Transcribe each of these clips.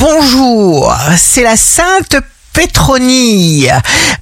bonjour, c'est la Sainte Pétronie.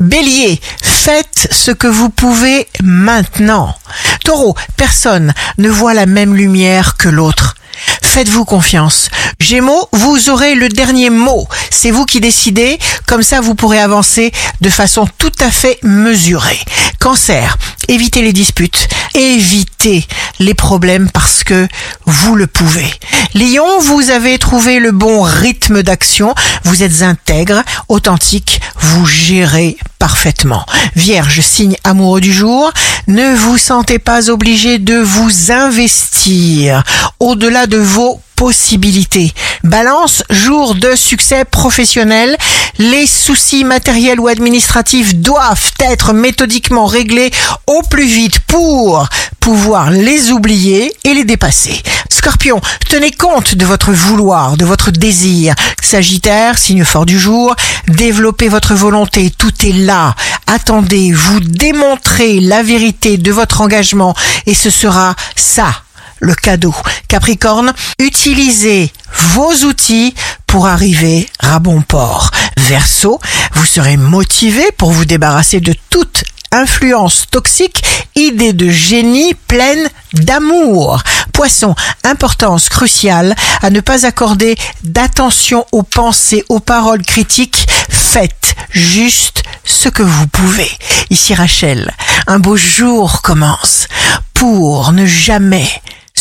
Bélier, faites ce que vous pouvez maintenant. Taureau, personne ne voit la même lumière que l'autre. Faites-vous confiance. Gémeaux, vous aurez le dernier mot. C'est vous qui décidez, comme ça vous pourrez avancer de façon tout à fait mesurée. Cancer, évitez les disputes, évitez les problèmes parce que vous le pouvez. Lion, vous avez trouvé le bon rythme d'action, vous êtes intègre, authentique, vous gérez parfaitement. Vierge, signe amoureux du jour, ne vous sentez pas obligé de vous investir au-delà de vos possibilités. Balance, jour de succès professionnel, les soucis matériels ou administratifs doivent être méthodiquement réglés au plus vite pour pouvoir les oublier et les dépasser. Scorpion, tenez compte de votre vouloir, de votre désir. Sagittaire, signe fort du jour, développez votre volonté, tout est là. Attendez, vous démontrez la vérité de votre engagement et ce sera ça le cadeau. Capricorne, utilisez vos outils pour arriver à bon port. Verseau, vous serez motivé pour vous débarrasser de toute influence toxique, idée de génie pleine d'amour. Poisson, importance cruciale à ne pas accorder d'attention aux pensées, aux paroles critiques. Faites juste ce que vous pouvez. Ici Rachel, un beau jour commence pour ne jamais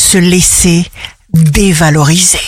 se laisser dévaloriser.